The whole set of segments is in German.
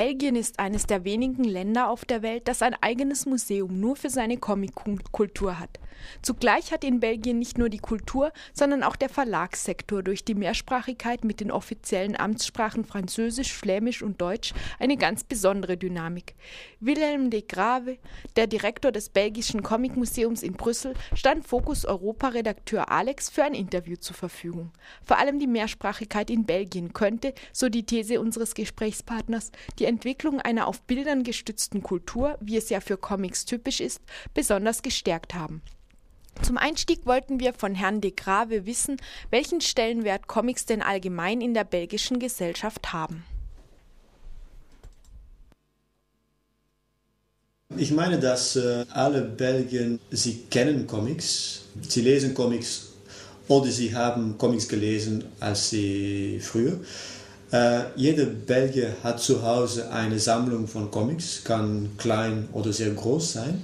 Belgien ist eines der wenigen Länder auf der Welt, das ein eigenes Museum nur für seine Comickultur hat. Zugleich hat in Belgien nicht nur die Kultur, sondern auch der Verlagssektor durch die Mehrsprachigkeit mit den offiziellen Amtssprachen Französisch, Flämisch und Deutsch eine ganz besondere Dynamik. Wilhelm de Grave, der Direktor des belgischen Comicmuseums in Brüssel, stand Fokus Europa-Redakteur Alex für ein Interview zur Verfügung. Vor allem die Mehrsprachigkeit in Belgien könnte, so die These unseres Gesprächspartners, die Entwicklung einer auf Bildern gestützten Kultur, wie es ja für Comics typisch ist, besonders gestärkt haben. Zum Einstieg wollten wir von Herrn de Grave wissen, welchen Stellenwert Comics denn allgemein in der belgischen Gesellschaft haben. Ich meine, dass äh, alle Belgier, sie kennen Comics, sie lesen Comics oder sie haben Comics gelesen als sie früher. Äh, jeder Belgier hat zu Hause eine Sammlung von Comics, kann klein oder sehr groß sein.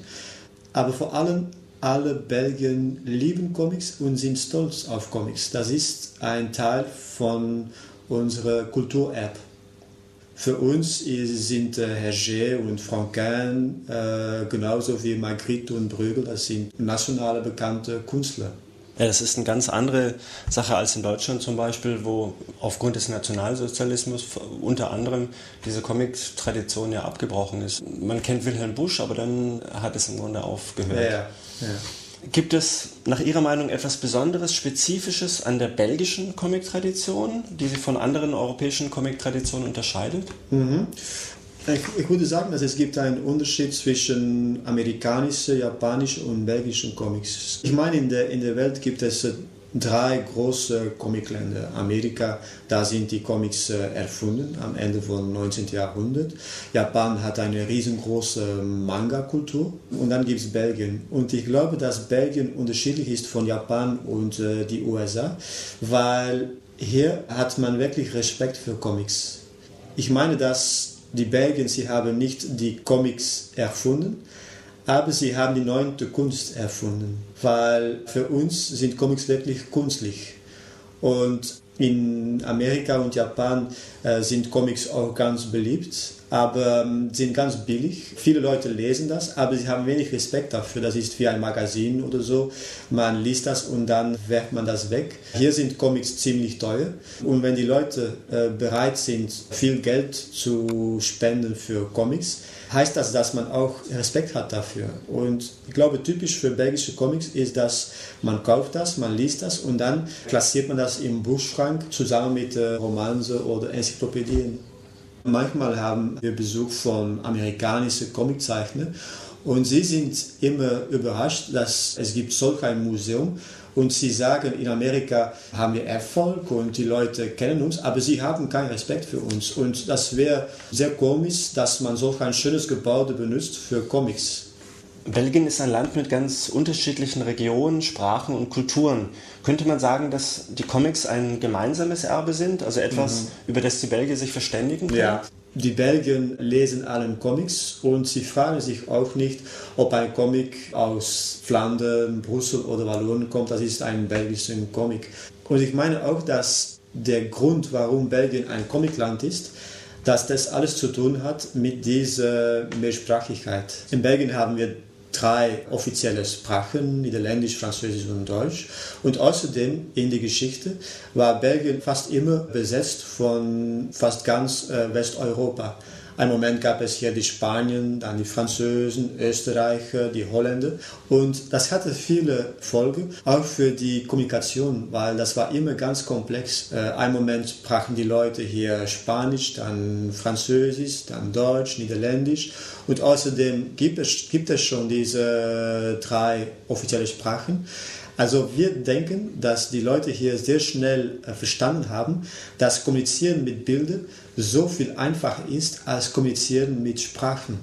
Aber vor allem alle Belgier lieben Comics und sind stolz auf Comics. Das ist ein Teil von unserer Kultur-App. Für uns sind äh, Hergé und Franquin äh, genauso wie Magritte und Brügel, das sind nationale bekannte Künstler. Ja, das ist eine ganz andere Sache als in Deutschland zum Beispiel, wo aufgrund des Nationalsozialismus unter anderem diese Comic-Tradition ja abgebrochen ist. Man kennt Wilhelm Busch, aber dann hat es im Grunde aufgehört. Ja, ja. Gibt es nach Ihrer Meinung etwas Besonderes, Spezifisches an der belgischen Comic-Tradition, die sie von anderen europäischen Comic-Traditionen unterscheidet? Mhm. Ich, ich, würde sagen, dass es gibt einen Unterschied zwischen amerikanischen, japanischen und belgischen Comics. Ich meine, in der, in der Welt gibt es drei große Comicländer. Amerika, da sind die Comics äh, erfunden am Ende des 19. Jahrhunderts. Japan hat eine riesengroße Manga-Kultur. Und dann gibt es Belgien. Und ich glaube, dass Belgien unterschiedlich ist von Japan und äh, die USA, weil hier hat man wirklich Respekt für Comics. Ich meine, dass die Belgier, sie haben nicht die Comics erfunden, aber sie haben die neunte Kunst erfunden, weil für uns sind Comics wirklich kunstlich. Und in Amerika und Japan äh, sind Comics auch ganz beliebt, aber ähm, sind ganz billig. Viele Leute lesen das, aber sie haben wenig Respekt dafür. Das ist wie ein Magazin oder so. Man liest das und dann werft man das weg. Hier sind Comics ziemlich teuer und wenn die Leute äh, bereit sind, viel Geld zu spenden für Comics, heißt das, dass man auch Respekt hat dafür. Und ich glaube, typisch für belgische Comics ist, dass man kauft das, man liest das und dann klassiert man das im Buchschrank zusammen mit äh, Romanze oder Enzyklopädien. Manchmal haben wir Besuch von amerikanischen Comiczeichnern und sie sind immer überrascht, dass es gibt solch ein Museum und sie sagen, in Amerika haben wir Erfolg und die Leute kennen uns, aber sie haben keinen Respekt für uns. Und das wäre sehr komisch, dass man solch ein schönes Gebäude benutzt für Comics. Belgien ist ein Land mit ganz unterschiedlichen Regionen, Sprachen und Kulturen. Könnte man sagen, dass die Comics ein gemeinsames Erbe sind, also etwas, mhm. über das die Belgier sich verständigen können? Ja. Die Belgier lesen allen Comics und sie fragen sich auch nicht, ob ein Comic aus Flandern, Brüssel oder Wallonien kommt. Das ist ein belgischer Comic. Und ich meine auch, dass der Grund, warum Belgien ein Comicland ist, dass das alles zu tun hat mit dieser Mehrsprachigkeit. In Belgien haben wir drei offizielle Sprachen, Niederländisch, Französisch und Deutsch. Und außerdem in der Geschichte war Belgien fast immer besetzt von fast ganz äh, Westeuropa. Ein Moment gab es hier die Spanier, dann die Französen, Österreicher, die Holländer. Und das hatte viele Folgen, auch für die Kommunikation, weil das war immer ganz komplex. Äh, ein Moment sprachen die Leute hier Spanisch, dann Französisch, dann Deutsch, Niederländisch. Und außerdem gibt es, gibt es schon diese drei offizielle Sprachen. Also wir denken, dass die Leute hier sehr schnell äh, verstanden haben, dass Kommunizieren mit Bildern so viel einfacher ist als Kommunizieren mit Sprachen.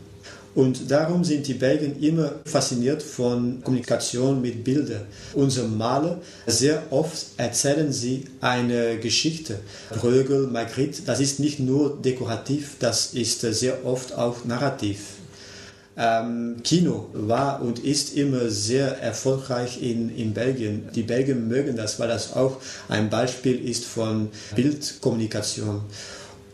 Und darum sind die Belgier immer fasziniert von Kommunikation mit Bildern. Unsere Maler, sehr oft erzählen sie eine Geschichte. Brögel, Magritte, das ist nicht nur dekorativ, das ist sehr oft auch narrativ. Ähm, Kino war und ist immer sehr erfolgreich in, in Belgien. Die Belgier mögen das, weil das auch ein Beispiel ist von Bildkommunikation.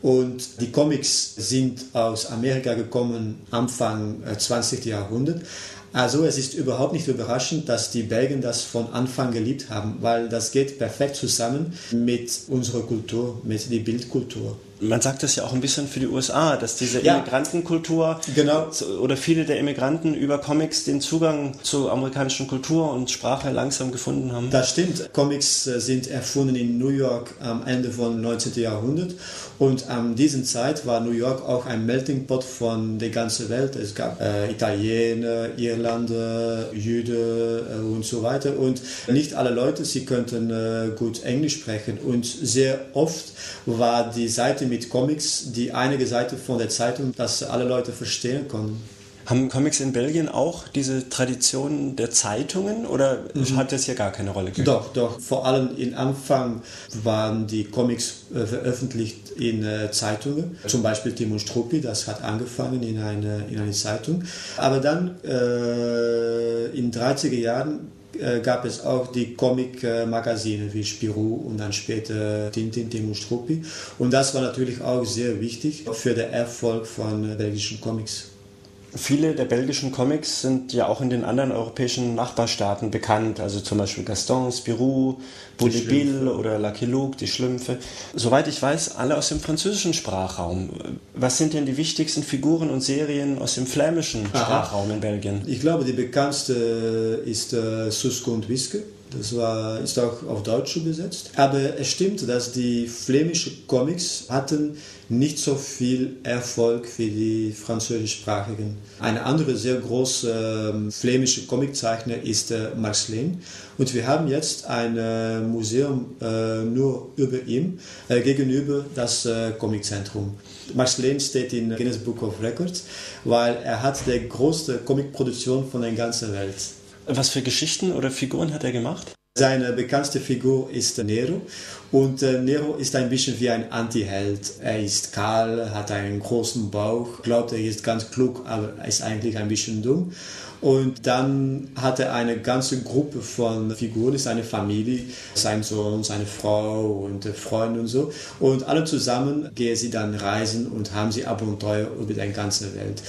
Und die Comics sind aus Amerika gekommen Anfang 20. Äh, Jahrhundert. Also es ist überhaupt nicht überraschend, dass die Belgier das von Anfang geliebt haben, weil das geht perfekt zusammen mit unserer Kultur, mit der Bildkultur man sagt das ja auch ein bisschen für die USA, dass diese ja. Immigrantenkultur genau. oder viele der Immigranten über Comics den Zugang zur amerikanischen Kultur und Sprache langsam gefunden haben. Das stimmt. Comics äh, sind erfunden in New York am Ende von 19. Jahrhundert und an dieser Zeit war New York auch ein Melting Pot von der ganzen Welt. Es gab äh, Italiener, Irlander, Jüden äh, und so weiter und nicht alle Leute, sie könnten äh, gut Englisch sprechen und sehr oft war die Seite mit Comics die einige Seite von der Zeitung, dass alle Leute verstehen konnten. Haben Comics in Belgien auch diese Tradition der Zeitungen oder mhm. hat das hier gar keine Rolle gespielt? Doch, doch. Vor allem im Anfang waren die Comics äh, veröffentlicht in äh, Zeitungen. Zum Beispiel Timo Struppi, das hat angefangen in eine, in eine Zeitung. Aber dann äh, in den 30er Jahren äh, gab es auch die Comic-Magazine wie Spirou und dann später Tintin, Tim und Struppi. Und das war natürlich auch sehr wichtig für den Erfolg von belgischen Comics. Viele der belgischen Comics sind ja auch in den anderen europäischen Nachbarstaaten bekannt, also zum Beispiel Gaston, Spirou, Bouleville oder Lucky Luke, die Schlümpfe. Soweit ich weiß, alle aus dem französischen Sprachraum. Was sind denn die wichtigsten Figuren und Serien aus dem flämischen Sprachraum in Belgien? Ich glaube, die bekannteste ist äh, Suske und Wiske. Das war, ist auch auf Deutsch übersetzt. Aber es stimmt, dass die flämischen Comics hatten nicht so viel Erfolg wie die französischsprachigen. Ein anderer sehr großer ähm, flämischer Comiczeichner ist äh, Max Lehn. Und wir haben jetzt ein äh, Museum äh, nur über äh, gegenüber das Comiczentrum. Max Lehn steht in Guinness Book of Records, weil er hat die größte Comicproduktion von der ganzen Welt. Was für Geschichten oder Figuren hat er gemacht? Seine bekannteste Figur ist Nero und äh, Nero ist ein bisschen wie ein Anti-Held. Er ist kahl, hat einen großen Bauch, glaubt er ist ganz klug, aber ist eigentlich ein bisschen dumm. Und dann hat er eine ganze Gruppe von Figuren, ist eine Familie, sein Sohn, seine Frau und Freunde und so. Und alle zusammen gehen sie dann reisen und haben sie Abenteuer über die ganze Welt.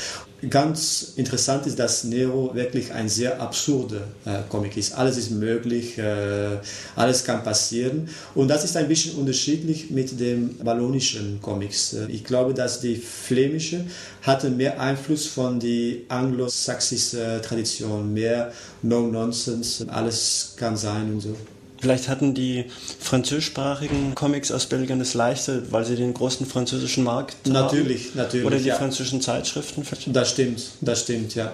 Ganz interessant ist, dass Nero wirklich ein sehr absurder äh, Comic ist. Alles ist möglich, äh, alles kann passieren. Und das ist ein bisschen unterschiedlich mit den wallonischen Comics. Äh, ich glaube, dass die flämische hatten mehr Einfluss von der anglosächsischen Tradition, mehr No-Nonsense, alles kann sein und so. Vielleicht hatten die französischsprachigen Comics aus Belgien es leichter, weil sie den großen französischen Markt Natürlich, haben. natürlich. Oder die ja. französischen Zeitschriften. Das stimmt, das stimmt, ja.